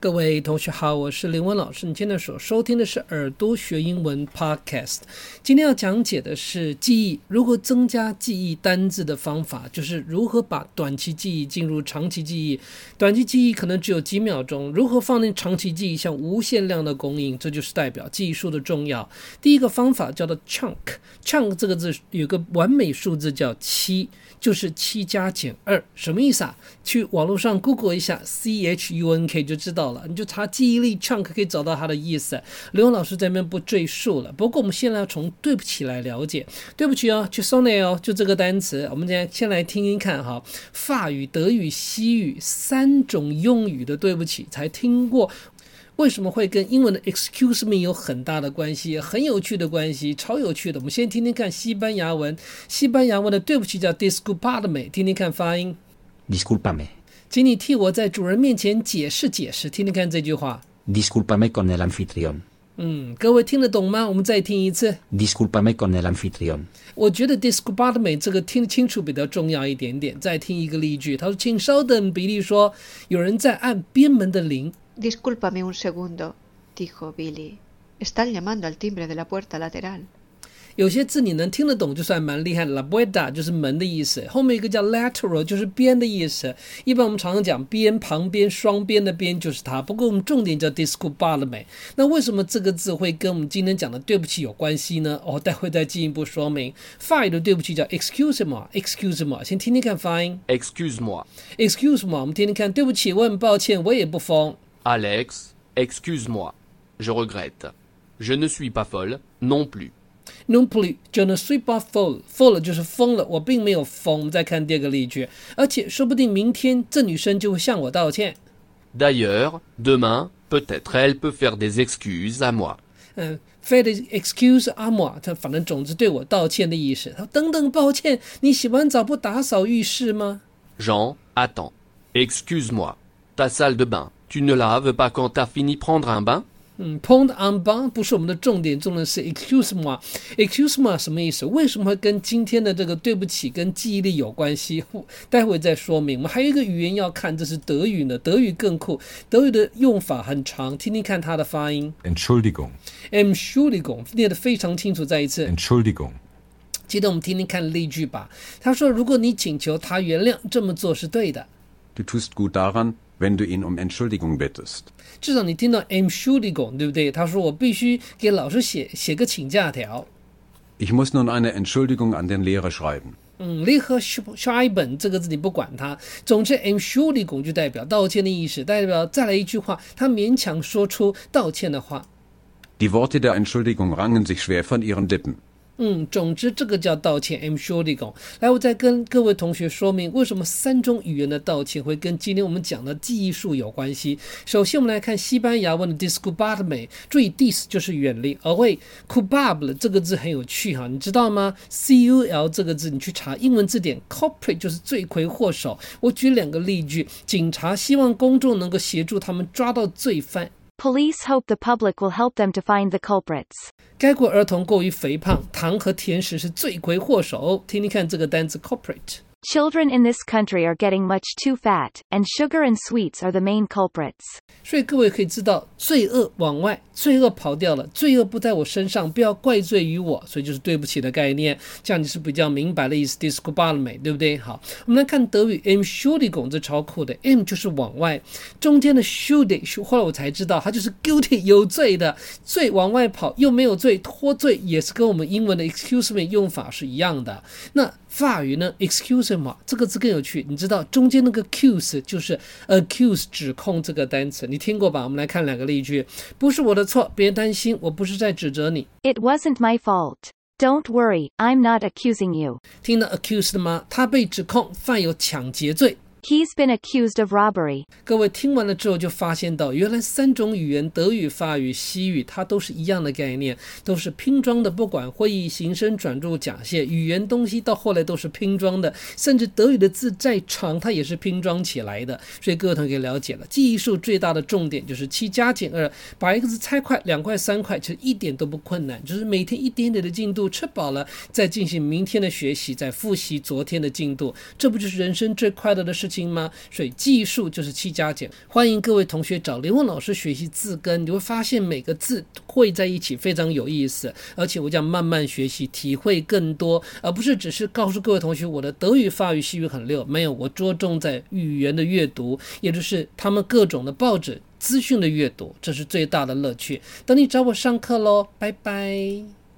各位同学好，我是林文老师。你现在所收听的是耳朵学英文 Podcast。今天要讲解的是记忆如何增加记忆单字的方法，就是如何把短期记忆进入长期记忆。短期记忆可能只有几秒钟，如何放进长期记忆，像无限量的供应，这就是代表记忆数的重要。第一个方法叫做 chunk，chunk 这个字有个完美数字叫七，就是七加减二，什么意思啊？去网络上 Google 一下 C H U N K 就知道。了，你就查记忆力 chunk 可以找到它的意思。刘勇老师这边不赘述了。不过我们现在从对不起来了解。对不起哦，去 sorry 哦，就这个单词。我们今天先来听听看哈，法语、德语、西语三种用语的对不起才听过，为什么会跟英文的 excuse me 有很大的关系？很有趣的关系，超有趣的。我们先听听看西班牙文。西班牙文的对不起叫 disculpame，听听看发音。disculpame。请你替我在主人面前解释解释，听听看这句话。Disculpame con el anfitrión。嗯，各位听得懂吗？我们再听一次。Disculpame con el anfitrión。我觉得 disculpame 这个听清楚比较重要一点点。再听一个例句，他说：“请稍等。”比利说：“有人在按边门的铃。” Disculpame un segundo，dijo Billy，están llamando al timbre de la puerta lateral。有些字你能听得懂就算蛮厉害的。La puerta 就是门的意思，后面一个叫 lateral 就是边的意思。一般我们常常讲边、旁边、双边的边就是它。不过我们重点叫 disculpame。那为什么这个字会跟我们今天讲的对不起有关系呢？哦，待会再进一步说明。法语的对不起叫 excuse me，excuse me。先听听看发音。Excuse moi，excuse me。我们听听看，对不起，我很抱歉，我也不疯。Alex，excuse moi，je regrette，je ne suis pas folle non plus。Non plus，就能 sweep off full，full 就是疯了，我并没有疯。我们再看第二个例句，而且说不定明天这女生就会向我道歉。D'ailleurs, demain, peut-être elle peut faire des excuses à moi。嗯，faire des excuses à moi，他反正总之对我道歉的意思。他等等，抱歉，你洗完澡不打扫浴室吗？Jean, attends, excuse-moi, ta salle de bain, tu ne laves pas quand t'as fini prendre un bain？嗯，pond on b a n 不是我们的重点，重点是 excuse me，excuse me 什么意思？为什么会跟今天的这个对不起跟记忆力有关系？待会再说明。我们还有一个语言要看，这是德语呢。德语更酷，德语的用法很长，听听看它的发音。Entschuldigung，Entschuldigung，念得非常清楚。再一次，Entschuldigung。记得我们听听看例句吧。他说：“如果你请求他原谅，这么做是对的。” Du tust gut daran. wenn du ihn um Entschuldigung bittest. 至少你听到 Entschuldigung，对不对？他说我必须给老师写写个请假条。Ich muss nun eine Entschuldigung an den Lehrer schreiben. 嗯，Lehrer schreiben 这个字你不管它，总之 Entschuldigung 就代表道歉的意思，代表再来一句话，他勉强说出道歉的话。Die Worte der Entschuldigung rangen sich schwer von ihren Lippen. 嗯，总之这个叫道歉，I'm s u r e go。来，我再跟各位同学说明为什么三种语言的道歉会跟今天我们讲的记忆术有关系。首先，我们来看西班牙文的 disculpame，注意 dis 就是远离，而为 culpable 这个字很有趣哈，你知道吗？C U L 这个字，你去查英文字典，culprit 就是罪魁祸首。我举两个例句，警察希望公众能够协助他们抓到罪犯。Police hope the public will help them to find the culprits. 该国儿童过于肥胖，糖和甜食是罪魁祸首。听听看这个单词 culprit。 Children in this country are getting much too fat, and sugar and sweets are the main culprits. 所以各位可以知道，罪恶往外，罪恶跑掉了，罪恶不在我身上，不要怪罪于我，所以就是对不起的概念。这样你是比较明白的意思。Disculpame，对不对？好，我们来看德语 m Schuldigung 这超酷的，m 就是往外，中间的 Schuldig 后来我才知道，它就是 guilty 有罪的，罪往外跑又没有罪，脱罪也是跟我们英文的 excuse me 用法是一样的。那法语呢？excuse me 这个字更有趣，你知道中间那个 accuse 就是 accuse 指控这个单词，你听过吧？我们来看两个例句，不是我的错，别担心，我不是在指责你。It wasn't my fault. Don't worry, I'm not accusing you. 听到 accused 吗？他被指控犯有抢劫罪。He's been accused of robbery. 各位听完了之后就发现到，原来三种语言——德语、法语、西语，它都是一样的概念，都是拼装的。不管会议、形声、转注、假借，语言东西到后来都是拼装的。甚至德语的字再长，它也是拼装起来的。所以各位同学了解了，记忆术最大的重点就是七加减二，把一个字拆块，两块、三块，其实一点都不困难，就是每天一点点的进度，吃饱了再进行明天的学习，再复习昨天的进度，这不就是人生最快乐的事？情吗？所以技术就是七加减。欢迎各位同学找林文老师学习字根，你会发现每个字汇在一起非常有意思，而且我讲慢慢学习，体会更多，而不是只是告诉各位同学我的德语、法语、西语很溜。没有，我着重在语言的阅读，也就是他们各种的报纸资讯的阅读，这是最大的乐趣。等你找我上课喽，拜拜。